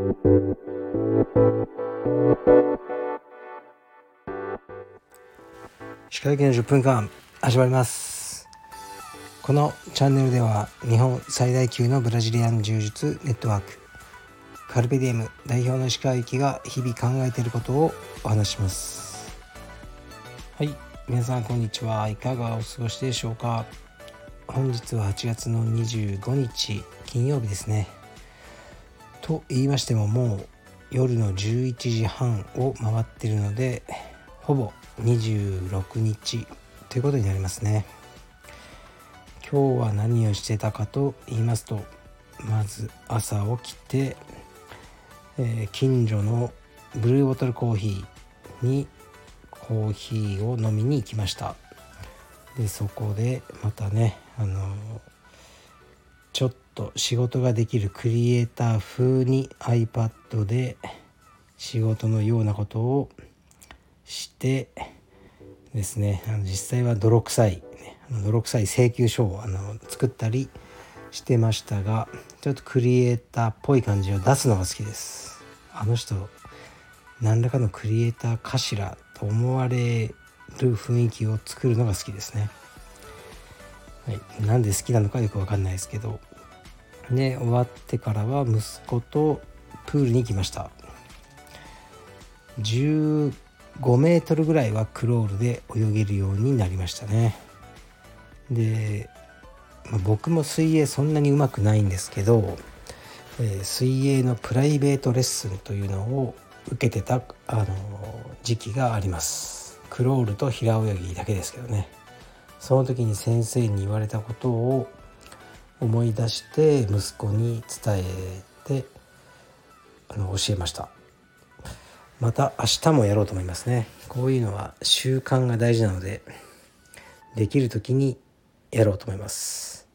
歯科医の10分間始まります。このチャンネルでは日本最大級のブラジリアン柔術ネットワークカルペディエム代表の石川行きが日々考えていることをお話します。はい皆さんこんにちは。いかがお過ごしでしょうか。本日は8月の25日金曜日ですね。と言いましてももう夜の11時半を回ってるのでほぼ26日ということになりますね。今日は何をしてたかと言いますとまず朝起きて、えー、近所のブルーボトルコーヒーにコーヒーを飲みに行きました。でそこでまたねあのちょっと仕事ができるクリエイター風に iPad で仕事のようなことをしてですね。あの実際は泥臭い、泥臭い請求書をあの作ったりしてましたがちょっとクリエイターっぽい感じを出すのが好きです。あの人何らかのクリエイターかしらと思われる雰囲気を作るのが好きですね、はい、なんで好きなのかよく分かんないですけど。で終わってからは息子とプールに行きました。15メートルぐらいはクロールで泳げるようになりましたね。で、まあ、僕も水泳そんなにうまくないんですけど、えー、水泳のプライベートレッスンというのを受けてた、あの時期があります。クロールと平泳ぎだけですけどね。その時に先生に言われたことを思い出して息子に伝えてあの教えました。また明日もやろうと思いますね。こういうのは習慣が大事なのでできる時にやろうと思います。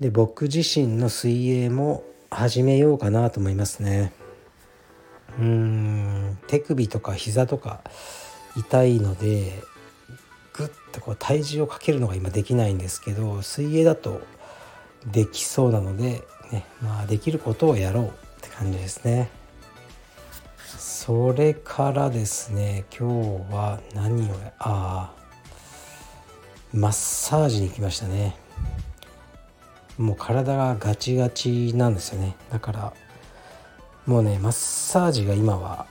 で僕自身の水泳も始めようかなと思いますね。うーん手首とか膝とか痛いのでグッとこう体重をかけるのが今できないんですけど水泳だとできそうなので、ねまあ、できることをやろうって感じですね。それからですね今日は何をああマッサージに行きましたね。もう体がガチガチなんですよね。だからもうねマッサージが今は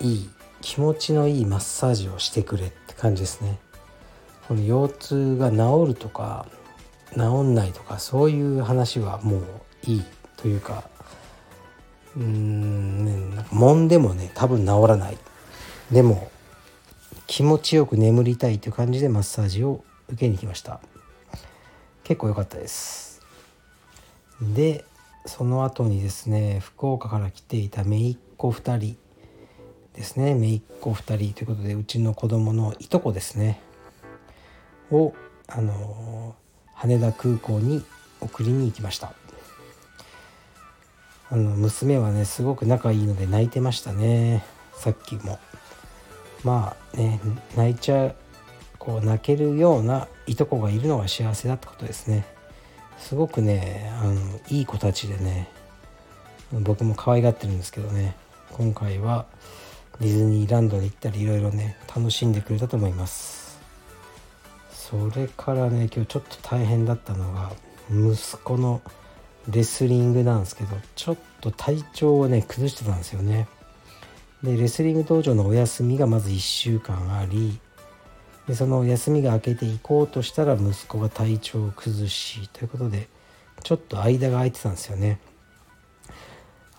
いい気持ちのいいマッサージをしてくれって感じですね。この腰痛が治るとか治んないとかそういう話はもういいというかうーん、ね、揉んでもね多分治らない。でも気持ちよく眠りたいという感じでマッサージを受けに来ました。結構良かったです。でその後にですね福岡から来ていた姪っ子2人ですね。姪っ子2人ということでうちの子供のいとこですね。をあの羽田空港に送りに行きました。あの娘はねすごく仲いいので泣いてましたね。さっきも。まあね泣いちゃうこう泣けるようないとこがいるのが幸せだってことですね。すごくねあのいい子たちでね僕も可愛がってるんですけどね。今回はディズニーランドに行ったりいろいろね楽しんでくれたと思います。それからね今日ちょっと大変だったのが息子のレスリングなんですけどちょっと体調をね崩してたんですよね。でレスリング道場のお休みがまず1週間ありでその休みが明けていこうとしたら息子が体調を崩しということでちょっと間が空いてたんですよね。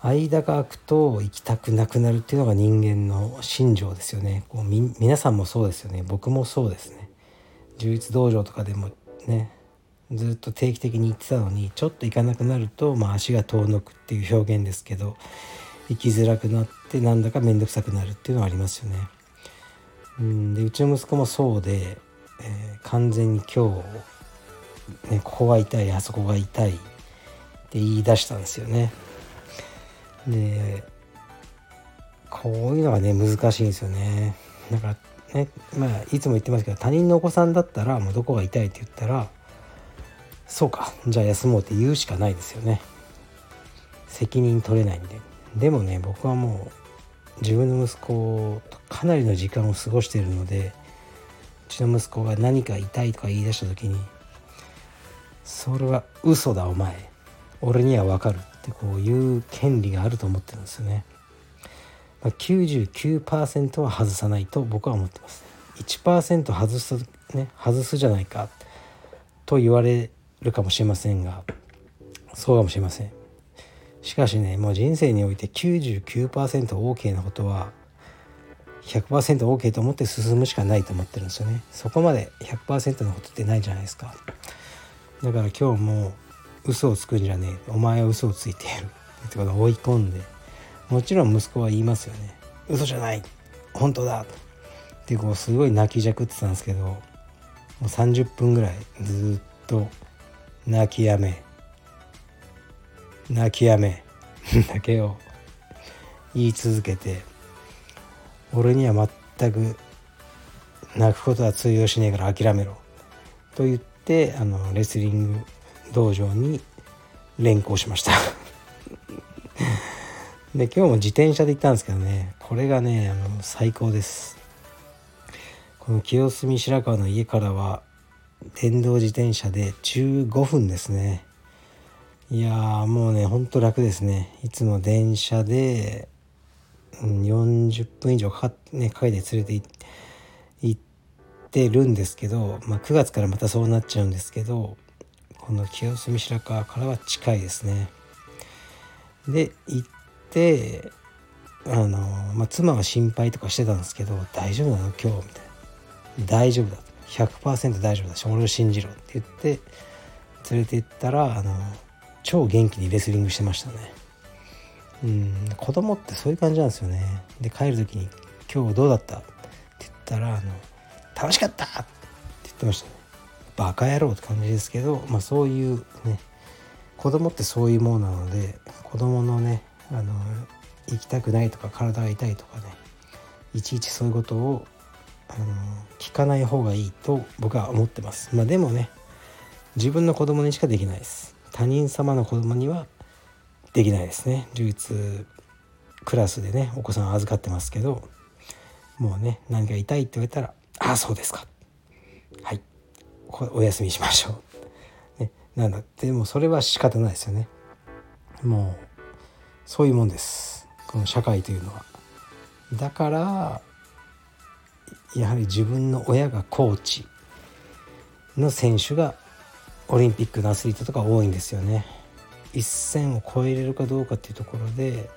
間が空くと行きたくなくなるっていうのが人間の心情ですよね。こう皆さんもそうですよね。僕もそうですね。充実道場とかでもねずっと定期的に行ってたのにちょっと行かなくなると、まあ、足が遠のくっていう表現ですけど行きづらくなってなんだか面倒くさくなるっていうのはありますよね。うんでうちの息子もそうで、えー、完全に今日、ね、ここが痛いあそこが痛いって言い出したんですよね。でこういうのがね難しいんですよね。だからねまあいつも言ってますけど他人のお子さんだったらもうどこが痛いって言ったらそうかじゃあ休もうって言うしかないですよね。責任取れないんで。でもね僕はもう自分の息子とかなりの時間を過ごしているのでうちの息子が何か痛いとか言い出した時にそれは嘘だお前。俺には分かるってこういう権利があると思ってるんですよね、99%は外さないと僕は思ってます。1%外すね外すじゃないかと言われるかもしれませんがそうかもしれません。しかしねもう人生において 99%OK なことは 100%OK と思って進むしかないと思ってるんですよね。そこまで100%のことってないじゃないですか。だから今日も嘘をつくんじゃねえ。お前は嘘をついてやる。ってことを追い込んでもちろん息子は言いますよね。嘘じゃない。本当だ。ってこうすごい泣きじゃくってたんですけどもう30分ぐらいずっと泣きやめ。泣きやめ。だけを言い続けて俺には全く泣くことは通用しねえから諦めろ。と言ってあのレスリング道場に連行しました。で今日も自転車で行ったんですけどねこれがねあの最高です。この清澄白河の家からは電動自転車で15分ですね。いやーもうねほんと楽ですね。いつも電車で、うん、40分以上かか,、ね、かけて連れて行ってるんですけど、まあ、9月からまたそうなっちゃうんですけどこの清澄白河からは近いですね。で行ってあの、まあ、妻は心配とかしてたんですけど「大丈夫なの今日」みたいな「大丈夫だ」100%大丈夫だし俺を信じろって言って連れて行ったらあの超元気にレスリングしてましたねうん子供ってそういう感じなんですよねで帰る時に「今日どうだった?」って言ったらあの「楽しかった!」って言ってましたねバカ野郎って感じですけど、まあ、そういうね子供ってそういうものなので子供のねあの行きたくないとか体が痛いとかねいちいちそういうことをあの聞かない方がいいと僕は思ってます。まあ、でもね自分の子供にしかできないです。他人様の子供にはできないですね。流通クラスでねお子さん預かってますけどもうね何か痛いって言われたら「ああそうですか」はいお休みしましょう。ね、なんだでもそれは仕方ないですよね。もうそういうもんですこの社会というのは。だからやはり自分の親がコーチの選手がオリンピックのアスリートとか多いんですよね。一線を越えれるかどうかっていうところで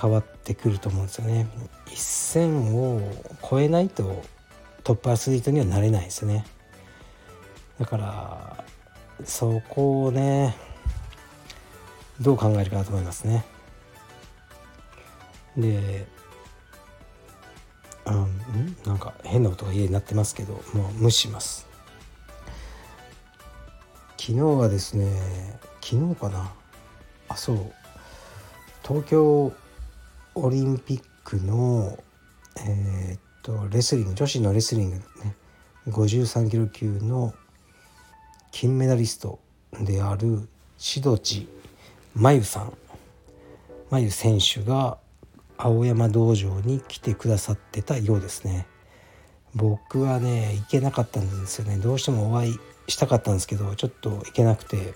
変わってくると思うんですよね。一線を越えないとトップアスリートにはなれないですよね。だからそこをねどう考えるかなと思いますね。であん？なんか変な音が家になってますけどもう無視します。昨日はですね昨日かな？あそう。東京オリンピックのえー、っとレスリング女子のレスリングね53キロ級の金メダリストである志土地真由さん。真由選手が青山道場に来てくださってたようですね。僕はね行けなかったんですよね。どうしてもお会いしたかったんですけどちょっと行けなくて。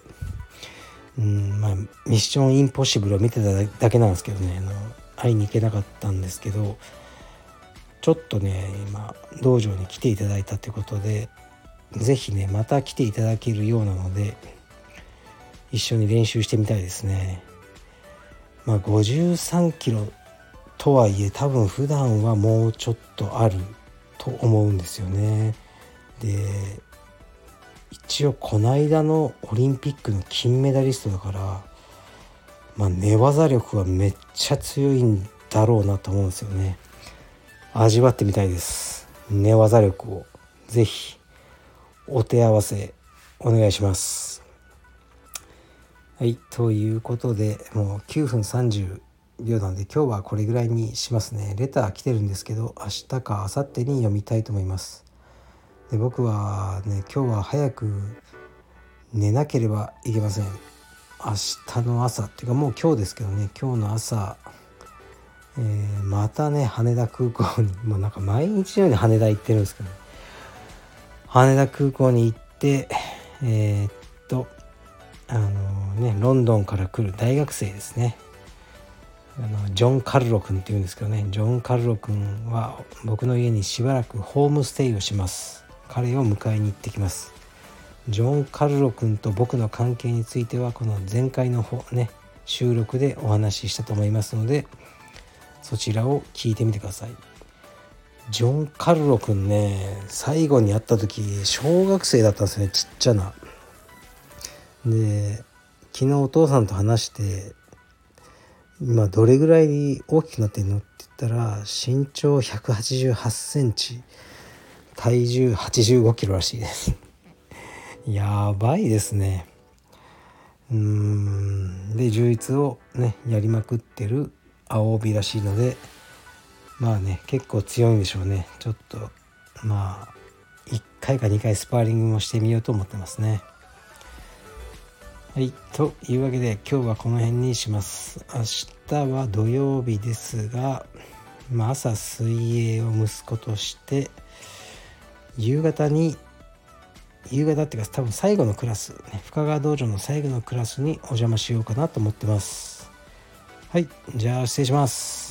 うんまあミッションインポッシブルを見てただけなんですけどね。あの会いに行けなかったんですけどちょっとね今道場に来ていただいたってことで是非ねまた来ていただけるようなので一緒に練習してみたいですね。まあ、53キロとはいえ多分普段はもうちょっとあると思うんですよね。で一応この間のオリンピックの金メダリストだからまあ寝技力はめっちゃ強いんだろうなと思うんですよね。味わってみたいです。寝技力を是非お手合わせお願いします。はい、ということでもう9分30秒なんで今日はこれぐらいにしますね。レター来てるんですけど明日か明後日に読みたいと思います。で僕はね今日は早く寝なければいけません。明日の朝っていうかもう今日ですけどね今日の朝、えー、またね羽田空港にもうなんか毎日のように羽田行ってるんですけど、ね、羽田空港に行ってえー、っとあのねロンドンから来る大学生ですね。あのジョン・カルロ君っていうんですけどね。ジョン・カルロ君は僕の家にしばらくホームステイをします。彼を迎えに行ってきます。ジョン・カルロ君と僕の関係についてはこの前回の方ね収録でお話ししたと思いますのでそちらを聞いてみてください。ジョン・カルロ君ね最後に会った時小学生だったんですね。ちっちゃな。で昨日お父さんと話して今どれぐらい大きくなってんのって言ったら身長188センチ体重85キロらしいです。やばいですね。うん。で充実をねやりまくってる青帯らしいのでまあね結構強いんでしょうね。ちょっとまあ1回か2回スパーリングもしてみようと思ってますね。はいというわけで今日はこの辺にします。明日は土曜日ですが、まあ、朝水泳を息子として夕方に夕方っていうか多分最後のクラス、ね、深川道場の最後のクラスにお邪魔しようかなと思ってます。はいじゃあ失礼します。